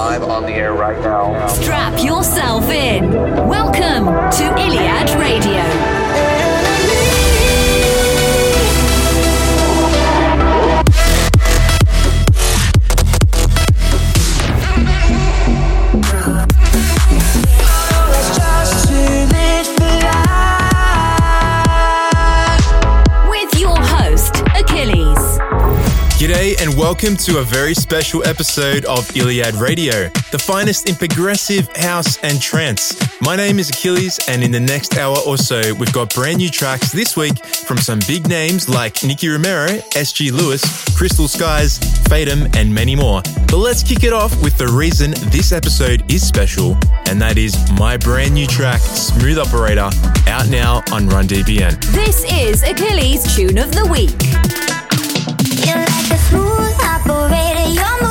live on the air right now. Strap yourself in. Welcome to Iliad Radio. Welcome to a very special episode of Iliad Radio, the finest in progressive house and trance. My name is Achilles, and in the next hour or so, we've got brand new tracks this week from some big names like Nicky Romero, SG Lewis, Crystal Skies, Fatum, and many more. But let's kick it off with the reason this episode is special, and that is my brand new track, Smooth Operator, out now on Run DBN. This is Achilles' Tune of the Week. You're a smooth operator, you're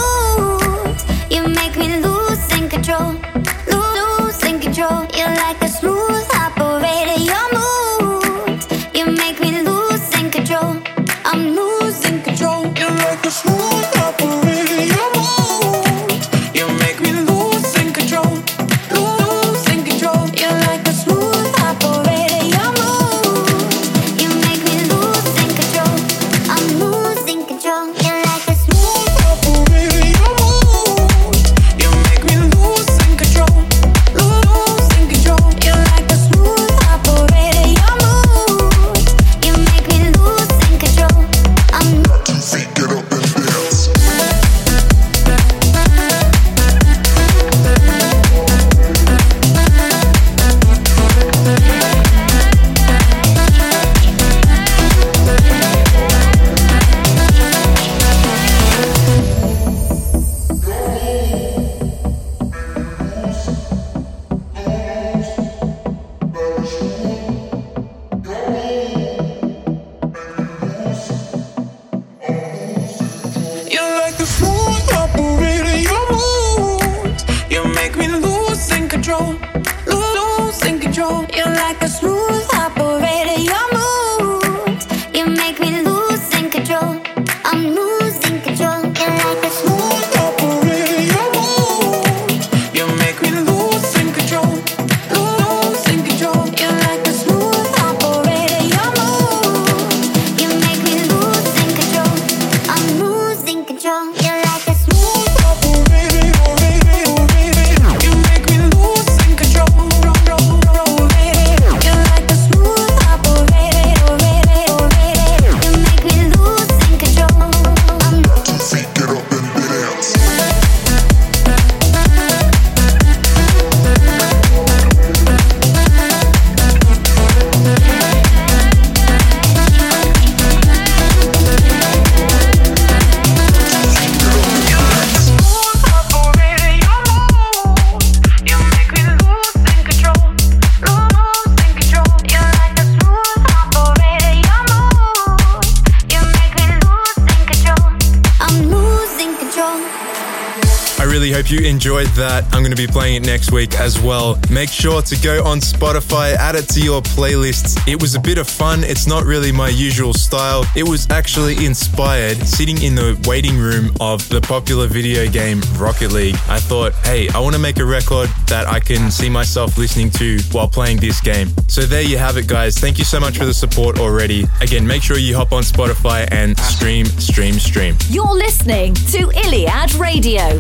as well. Make sure to go on Spotify, add it to your playlists. It was a bit of fun. It's not really my usual style. It was actually inspired sitting in the waiting room of the popular video game Rocket League. I thought, hey, I want to make a record that I can see myself listening to while playing this game. So there you have it, guys. Thank you so much for the support already. Again, make sure you hop on Spotify and stream, stream, stream. You're listening to Iliad Radio.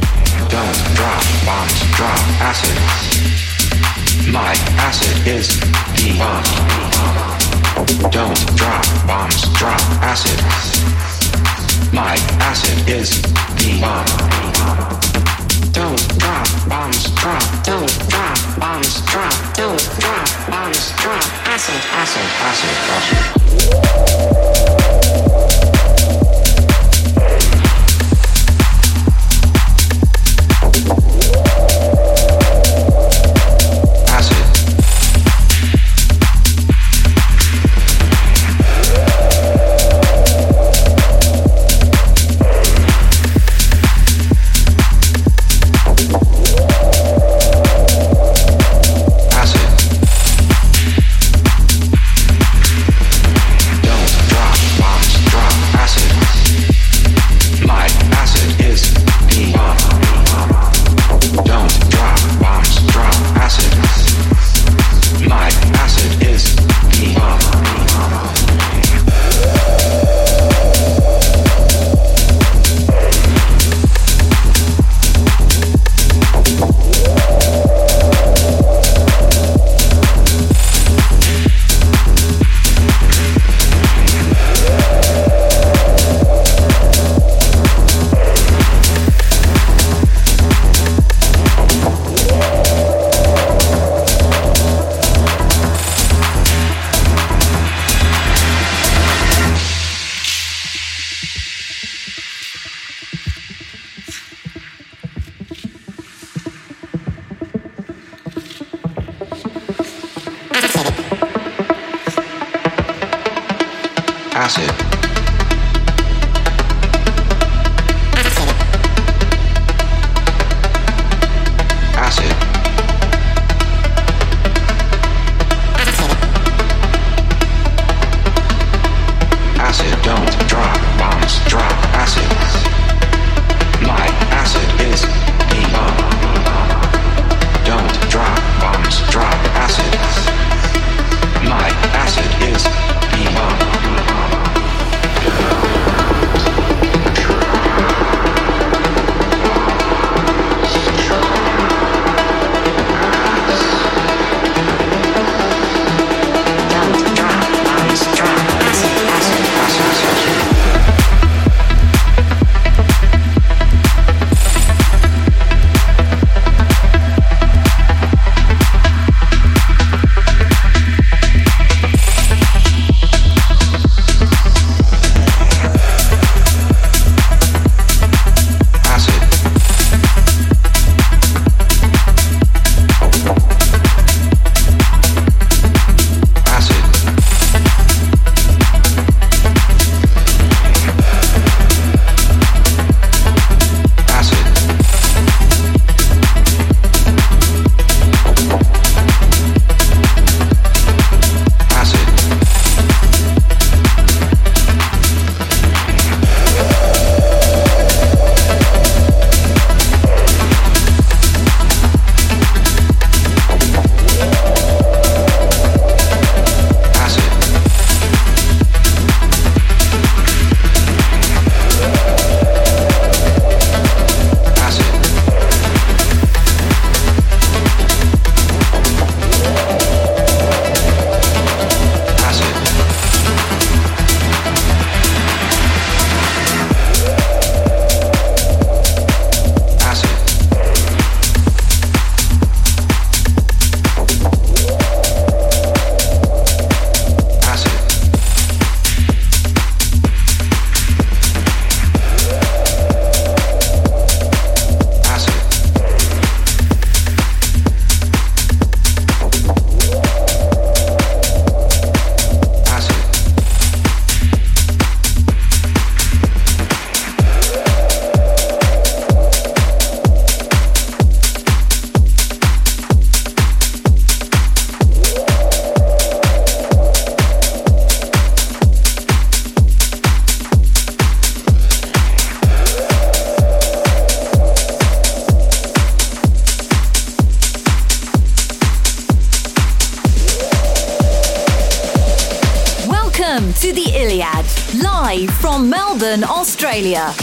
Don't drop bombs, drop acid. My acid is the bomb. Don't drop bombs, drop acid. My acid is the bomb. Don't drop bombs, drop, don't drop bombs, drop, don't drop bombs, drop acid, acid, acid, acid. Australia.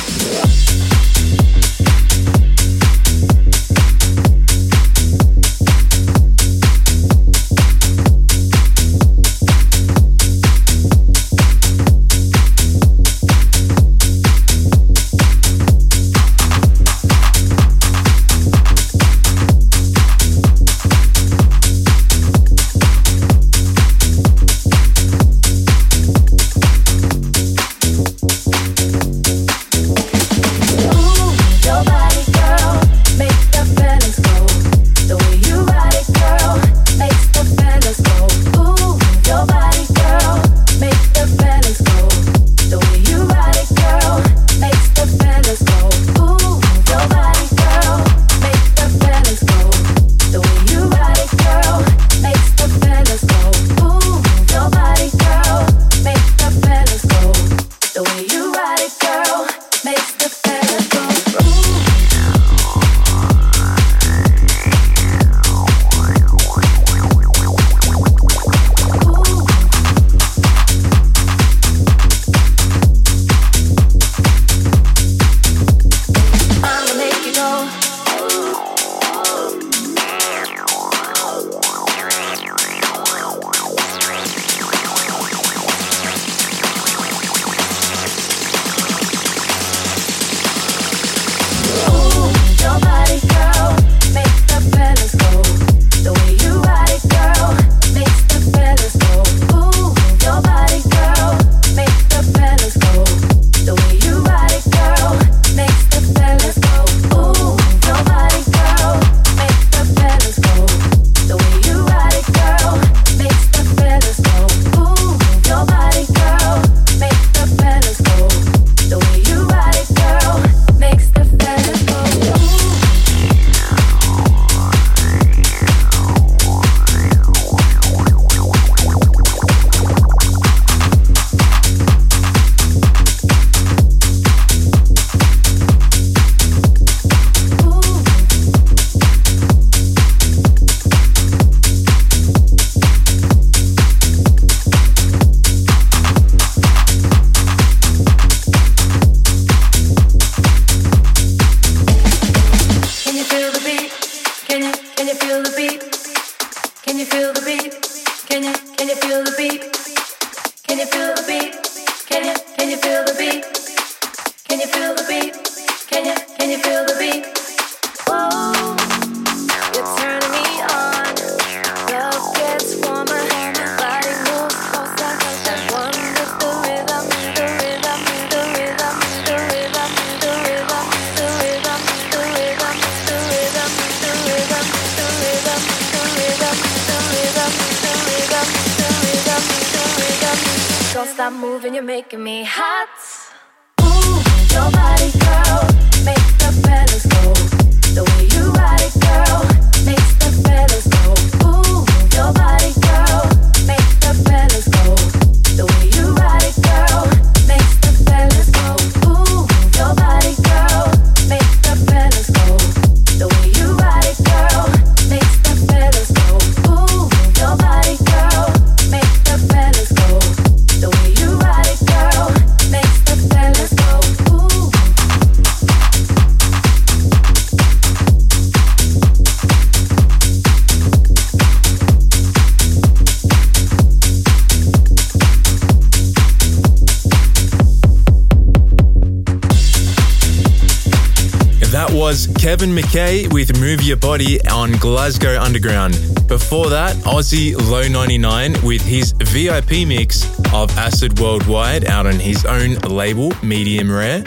Kevin McKay with Move Your Body on Glasgow Underground. Before that, Aussie LO'99 with his VIP mix of Acid Worldwide out on his own label, Medium Rare.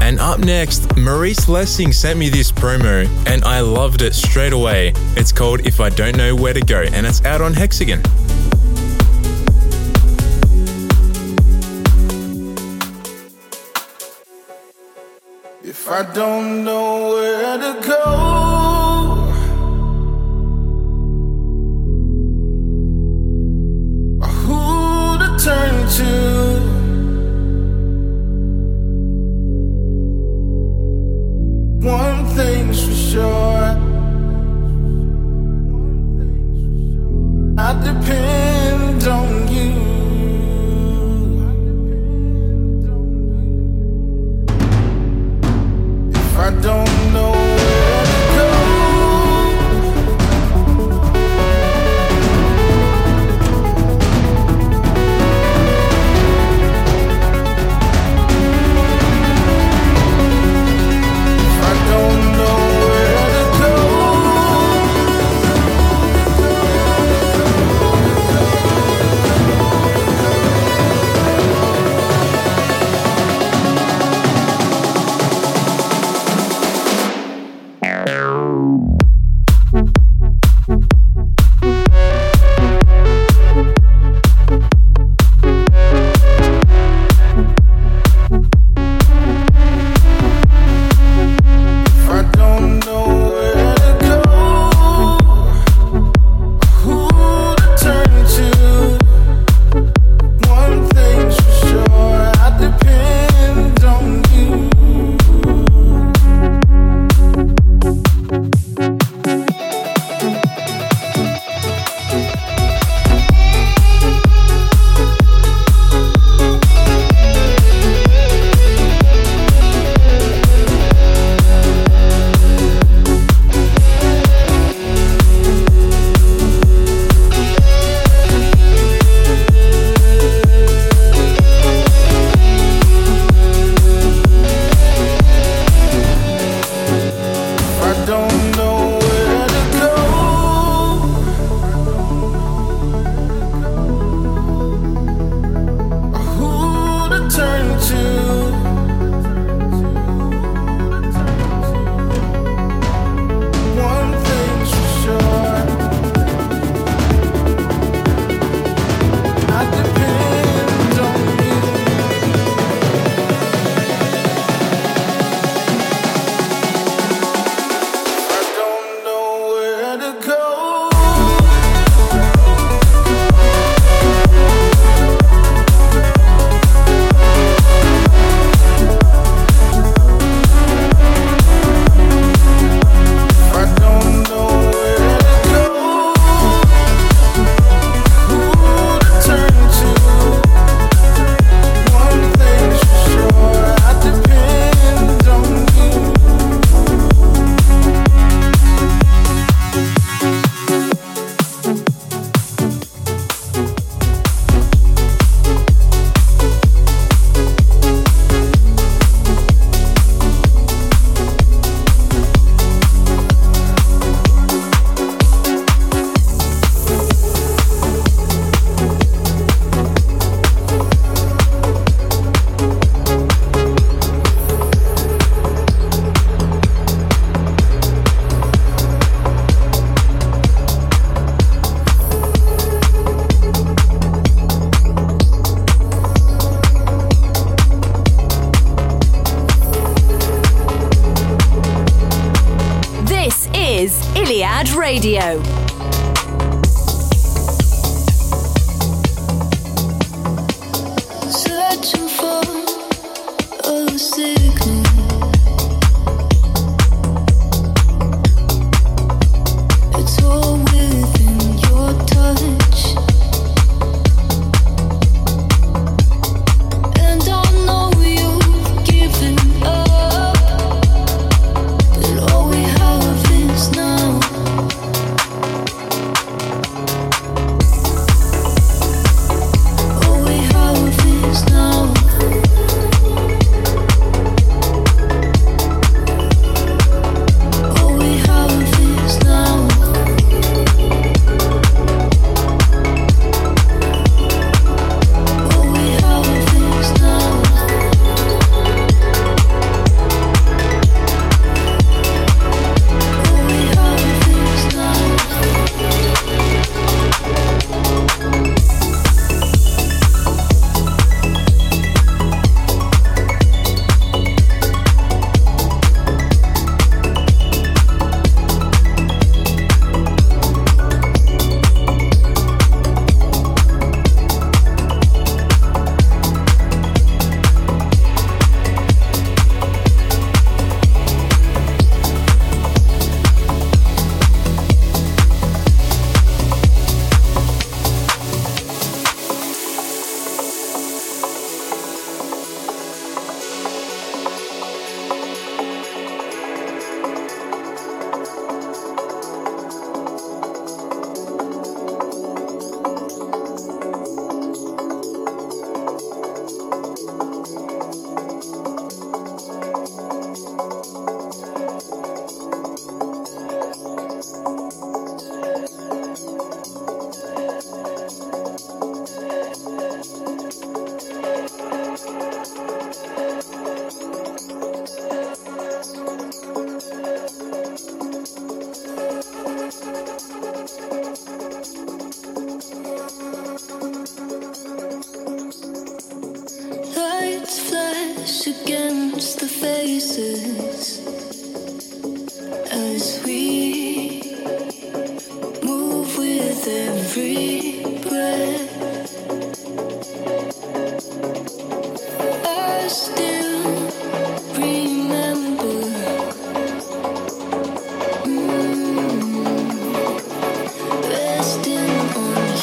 And up next, Maurice Lessing sent me this promo and I loved it straight away. It's called If I Don't Know Where to Go and it's out on Hexagon. I don't know where to go.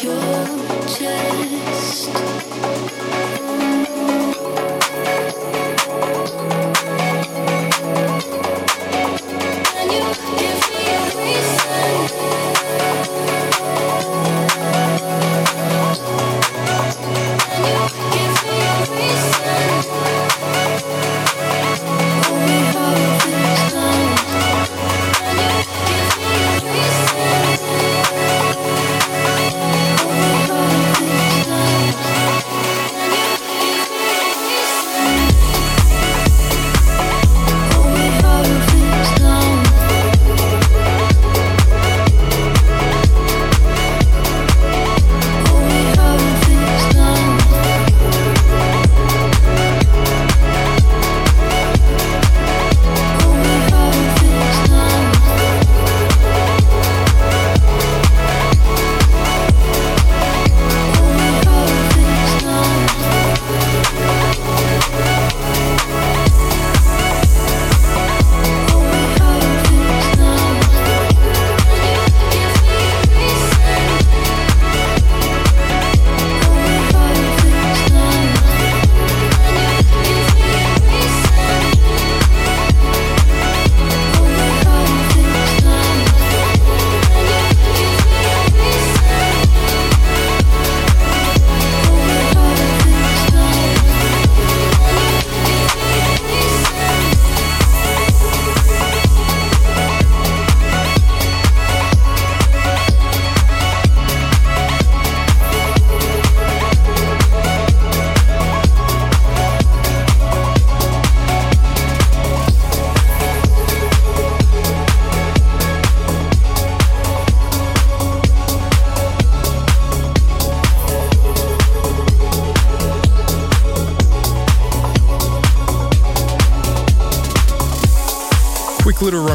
Your chest.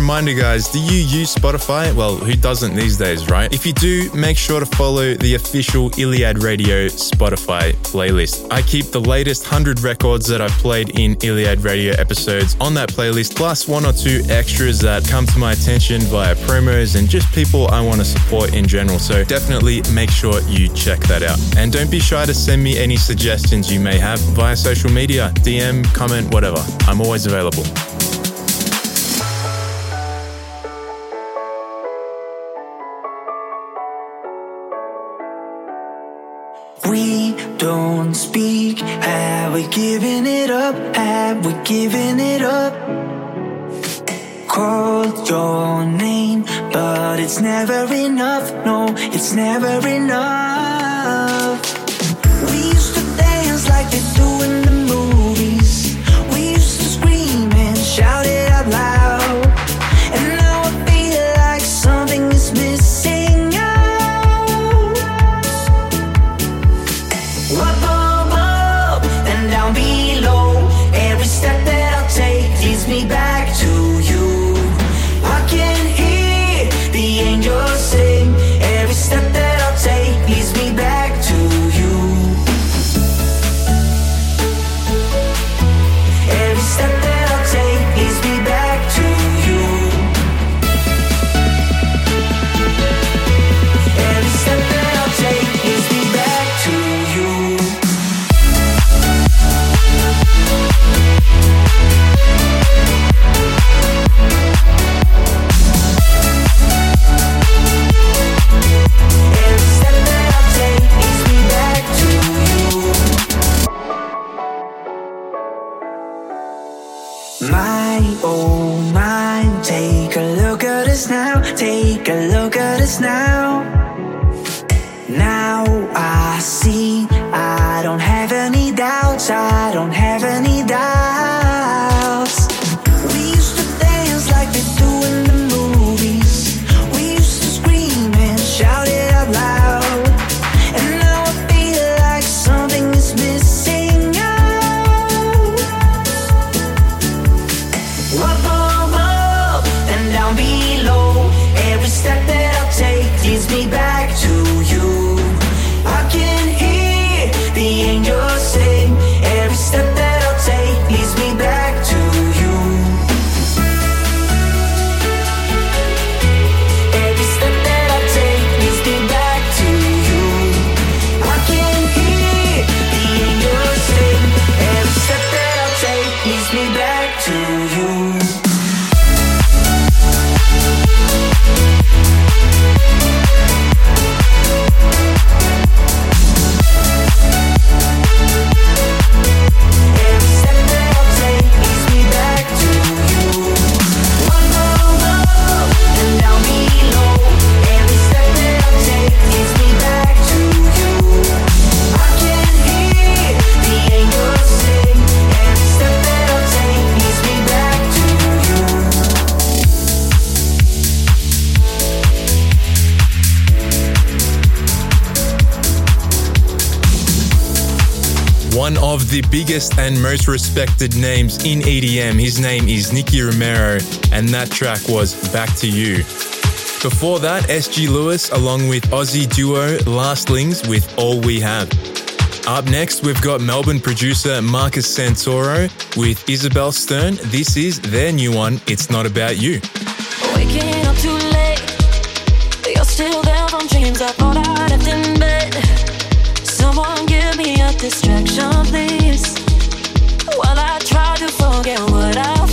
Reminder, guys do you use Spotify? Well, who doesn't these days, right? If you do, make sure to follow the official Iliad Radio Spotify playlist. I keep the latest 100 records that I've played in Iliad Radio episodes on that playlist, plus one or two extras that come to my attention via promos and just people I want to support in general. So definitely make sure you check that out. And don't be shy to send me any suggestions you may have via social media, DM, comment, whatever. I'm always available. Speak. Have we given it up? Have we given it up? Called your name, but it's never enough. No, it's never enough. We used to dance like they do in the biggest and most respected names in EDM. His name is Nicky Romero, and that track was Back to You. Before that, SG Lewis along with Aussie duo Lastlings with All We Have. Up next, we've got Melbourne producer Marcus Santoro with Isabelle Stern. This is their new one, It's Not About You. Waking up too late, you're still there from dreams I thought I left in bed. Me a distraction, please. While I try to forget what I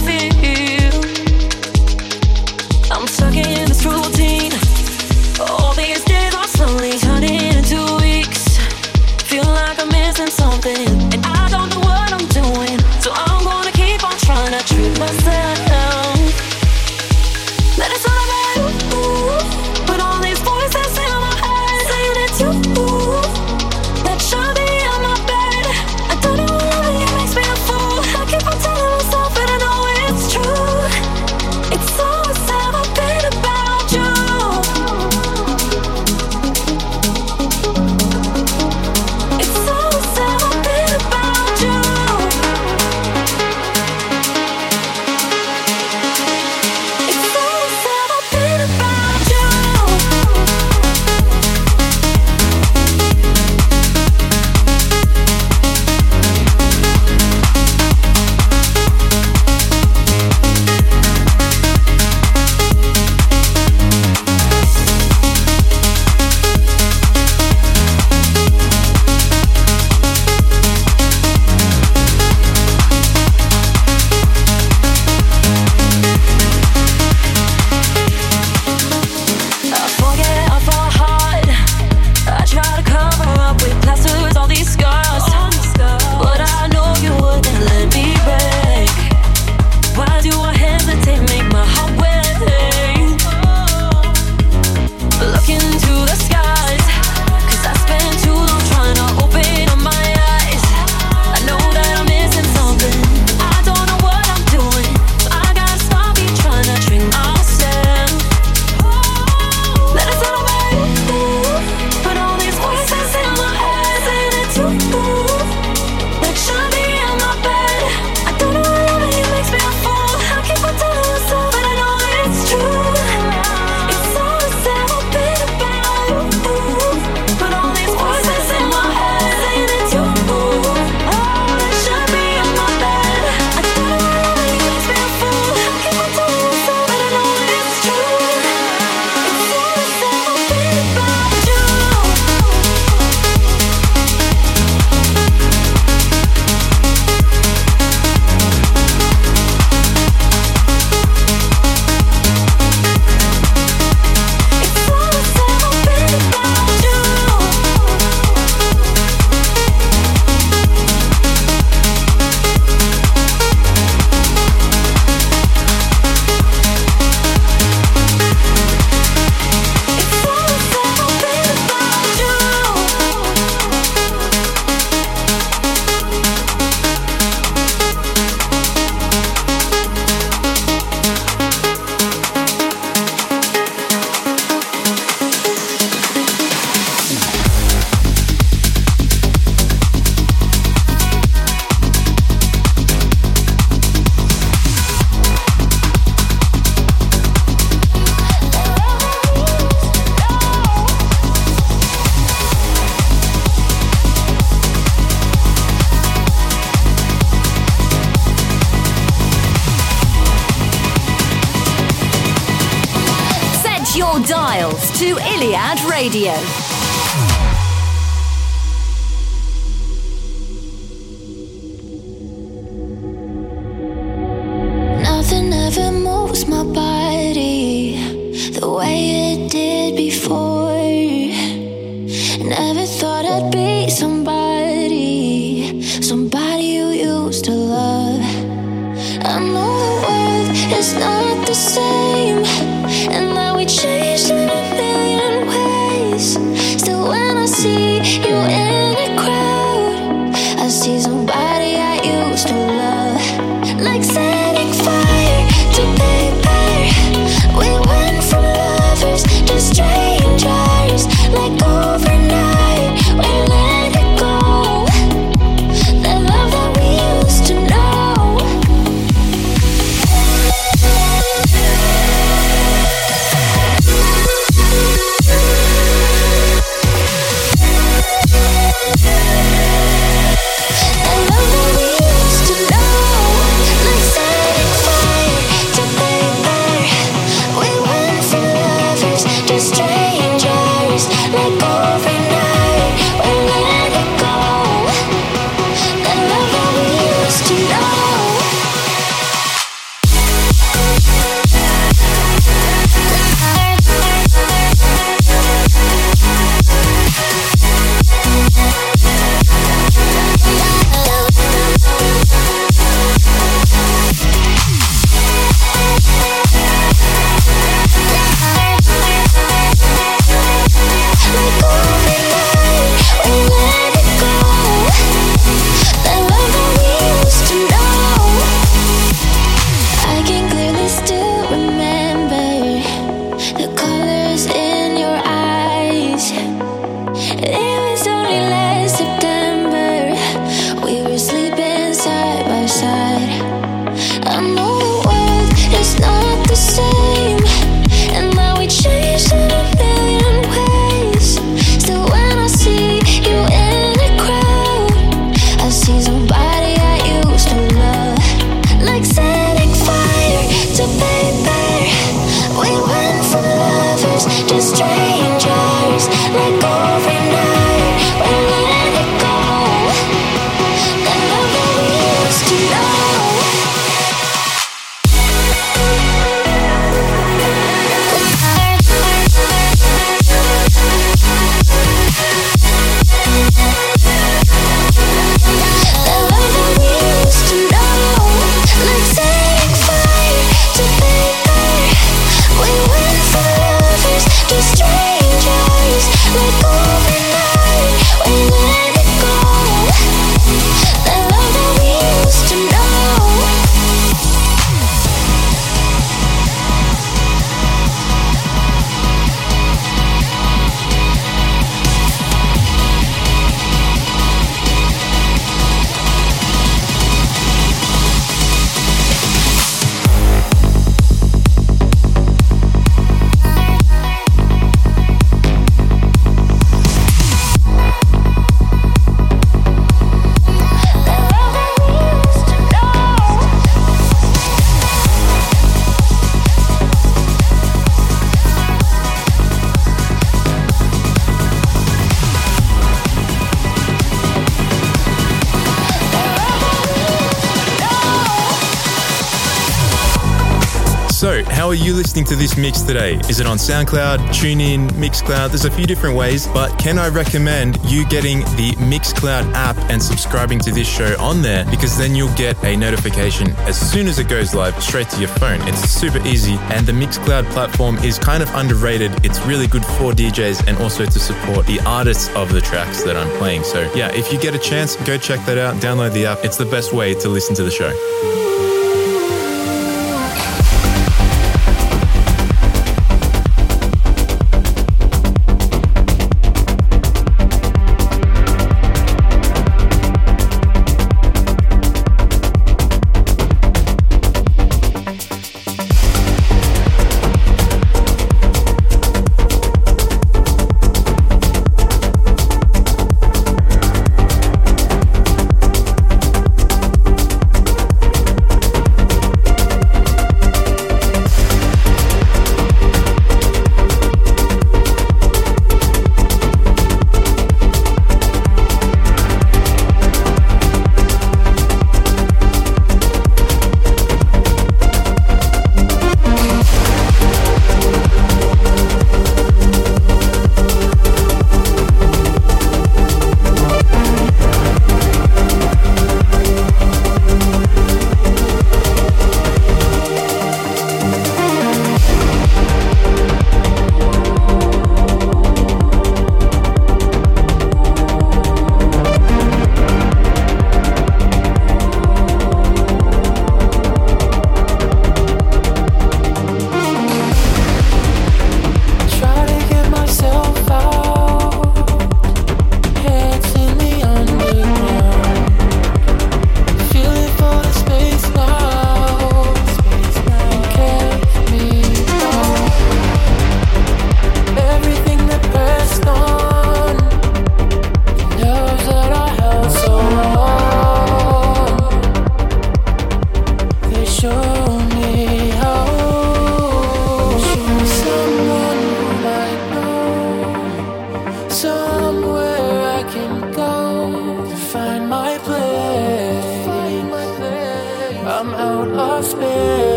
listening to this mix today? Is it on SoundCloud, TuneIn, Mixcloud? There's a few different ways, but can I recommend you getting the Mixcloud app and subscribing to this show on there? Because then you'll get a notification as soon as it goes live straight to your phone. It's super easy, and the Mixcloud platform is kind of underrated. It's really good for DJs and also to support the artists of the tracks that I'm playing. So, yeah, if you get a chance, go check that out, download the app. It's the best way to listen to the show.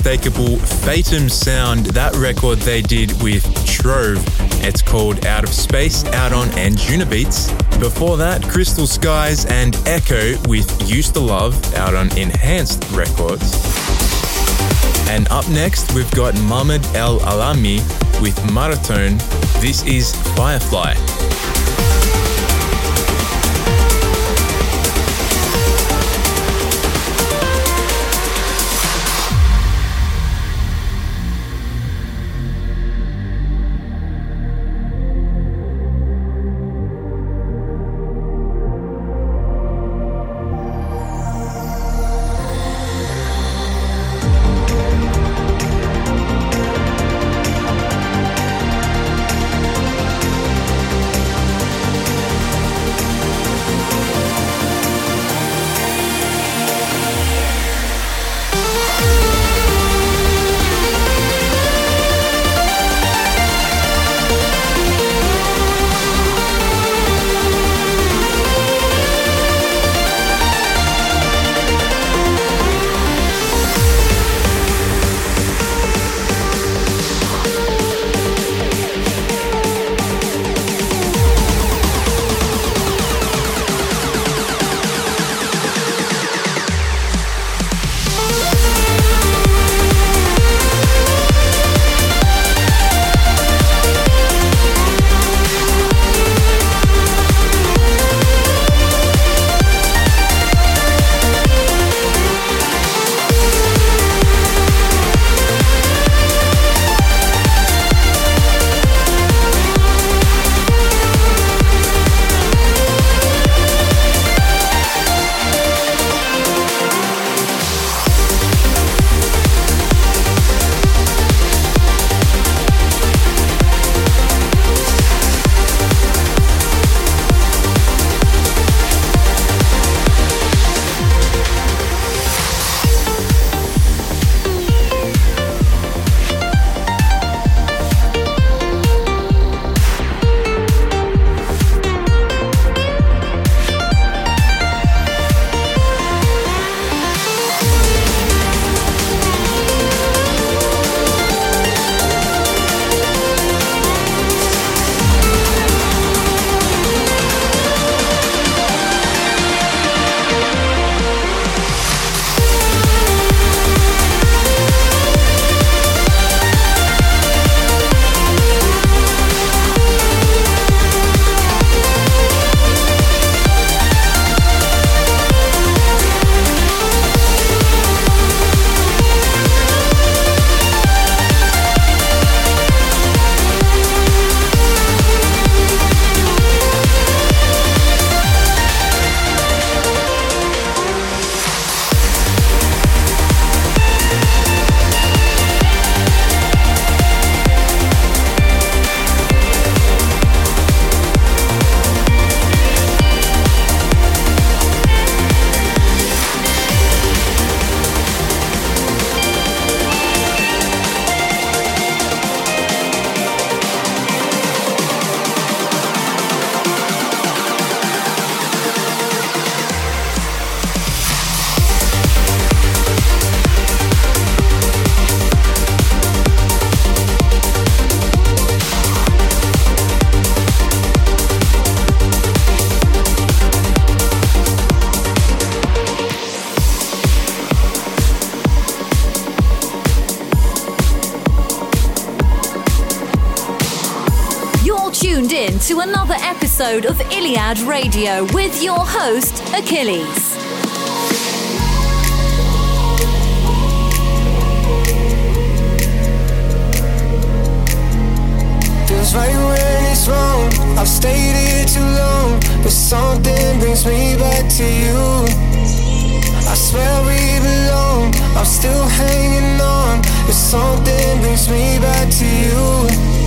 Unmistakable Fatum sound, that record they did with Trove. It's called Out of Space, out on Anjuna Beats. Before that, Crystal Skies and Ekko with Used to Love, out on Enhanced Records. And up next, we've got Mahmoud El Alami with Maratone. This is. Firefly episode of Iliad Radio with your host, Achilles. Feels right when it's wrong. I've stayed here too long, but something brings me back to you. I swear we belong. I'm still hanging on, but something brings me back to you.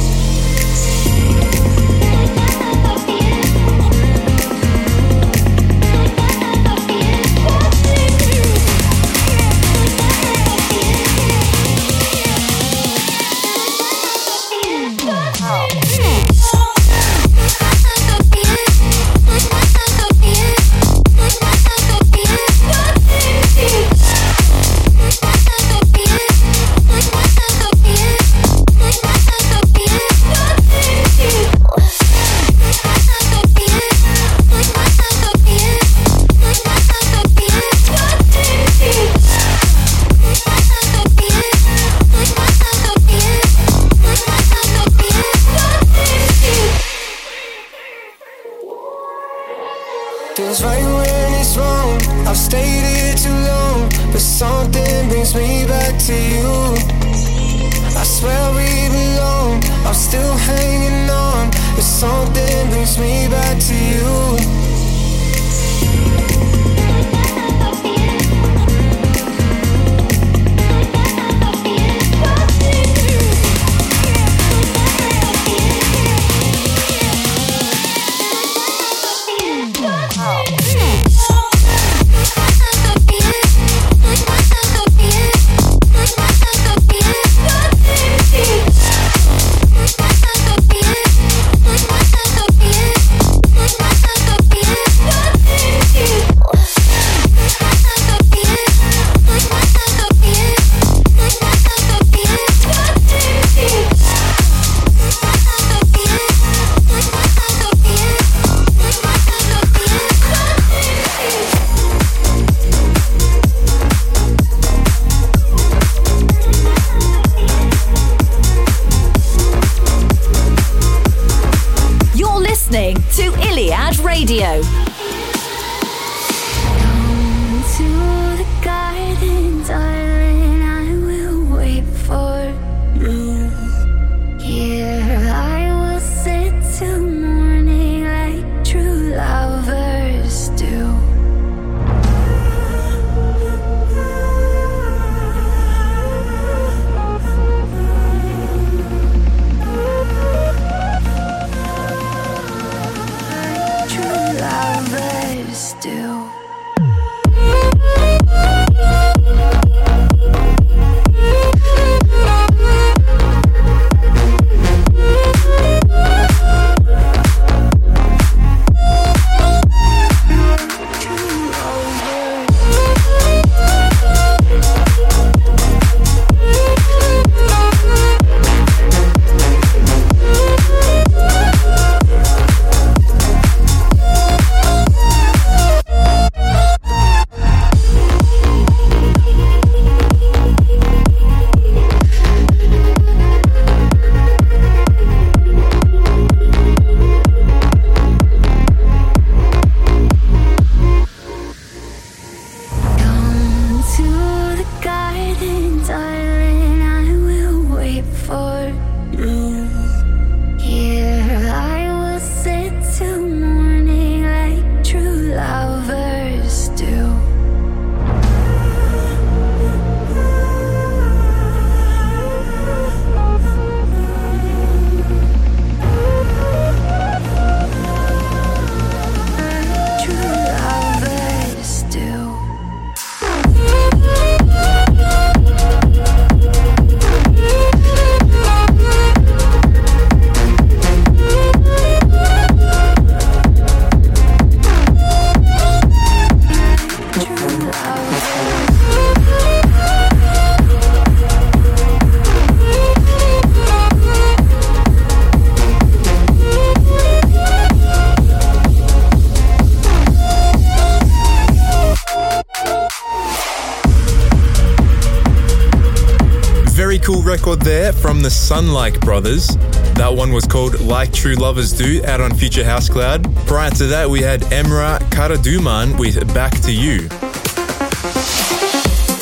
Record there from the Sunlike Brothers. That one was called Like True Lovers Do, out on Future House Cloud. Prior to that, we had Emrah Karaduman with Back to You.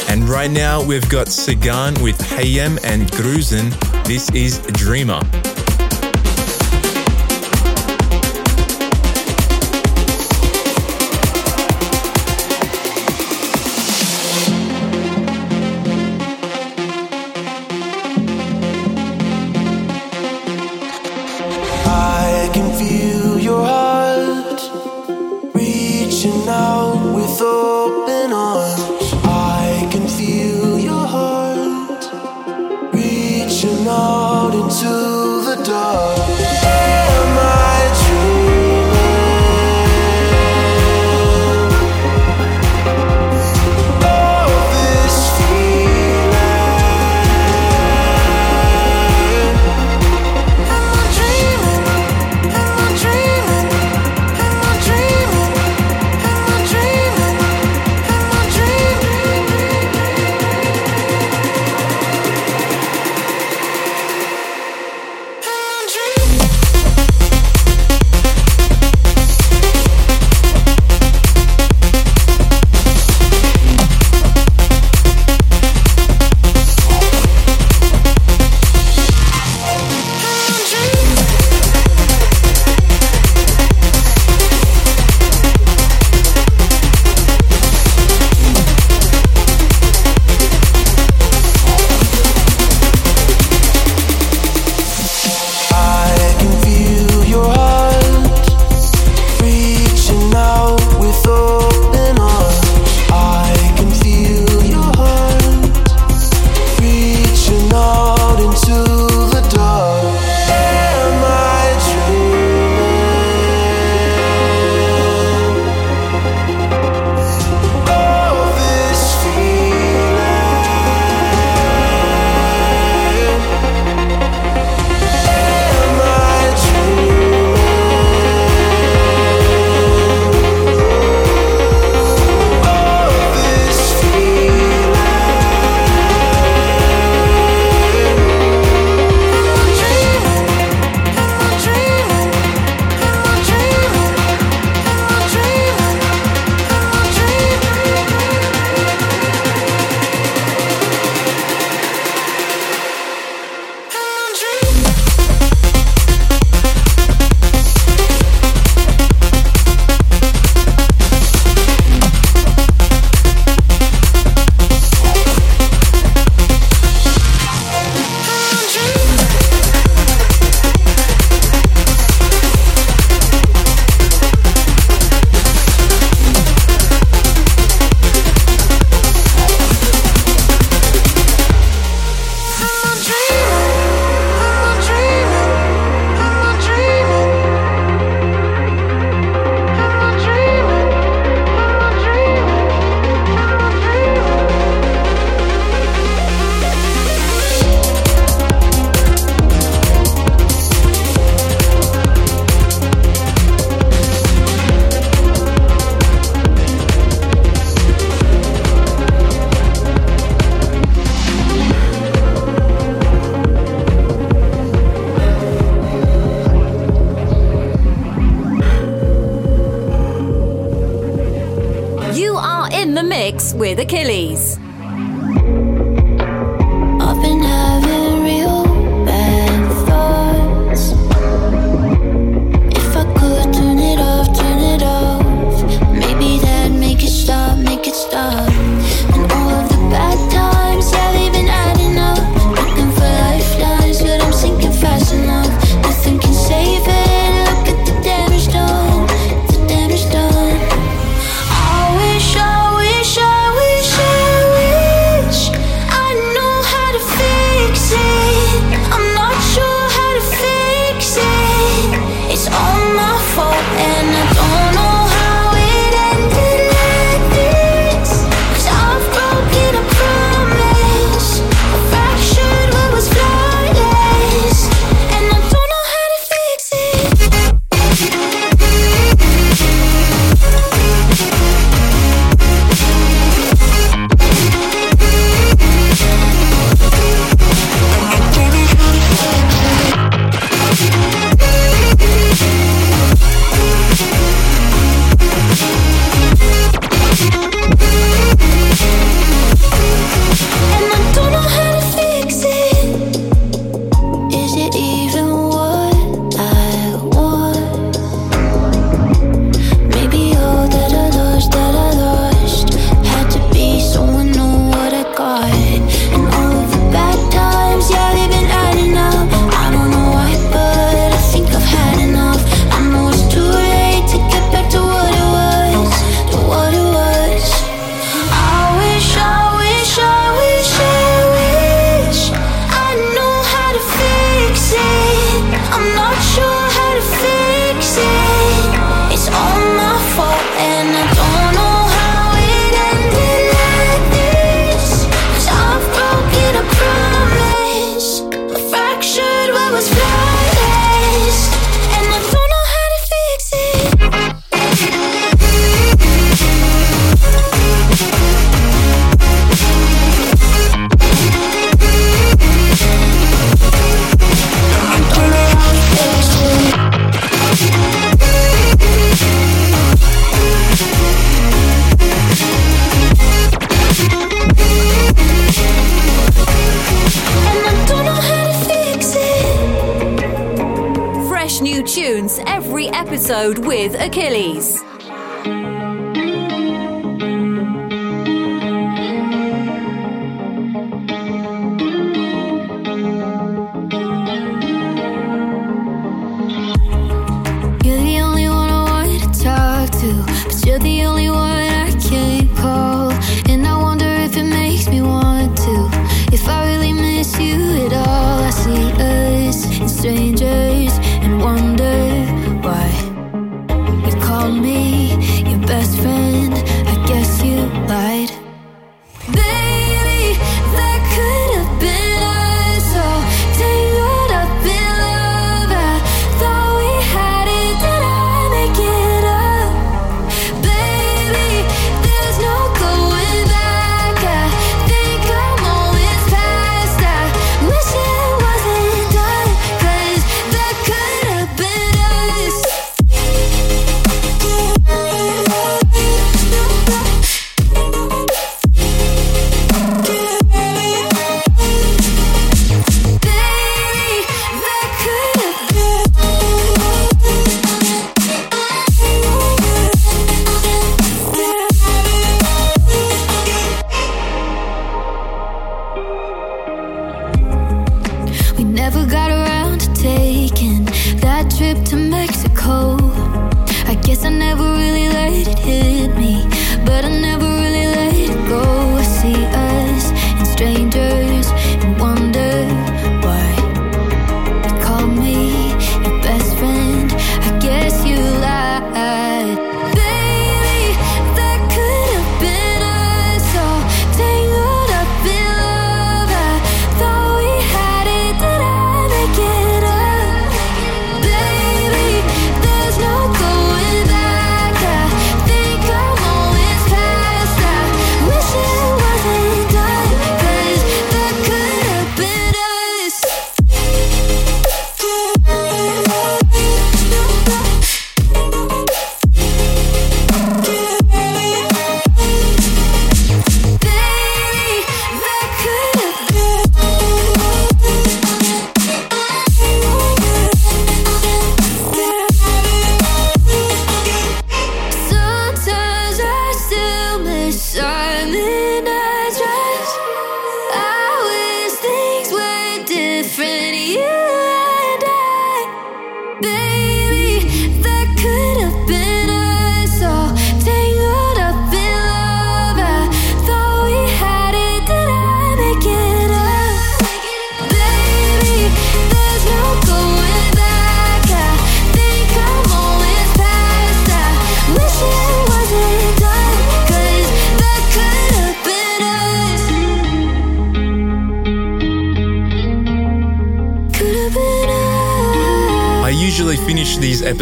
And right now, we've got Sagan with Hayem and Gruzen. This is Dreamer.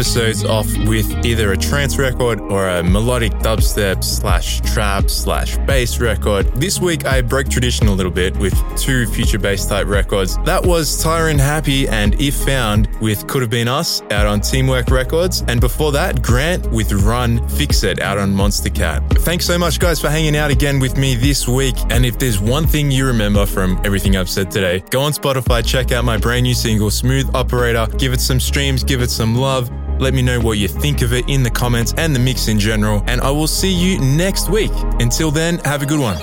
Episodes off with either a trance record or a melodic dubstep slash trap slash bass record. This week I broke tradition a little bit with two future bass type records. That was Tyron Hapi and If Found with Could Have Been Us out on Teamwork Records. And before that, Grant with Run Fix It out on Monstercat. Thanks so much, guys, for hanging out again with me this week. And if there's one thing you remember from everything I've said today, go on Spotify, check out my brand new single, Smooth Operator. Give it some streams, give it some love. Let me know what you think of it in the comments and the mix in general. And I will see you next week. Until then, have a good one.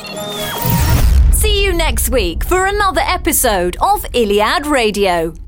See you next week for another episode of Iliad Radio.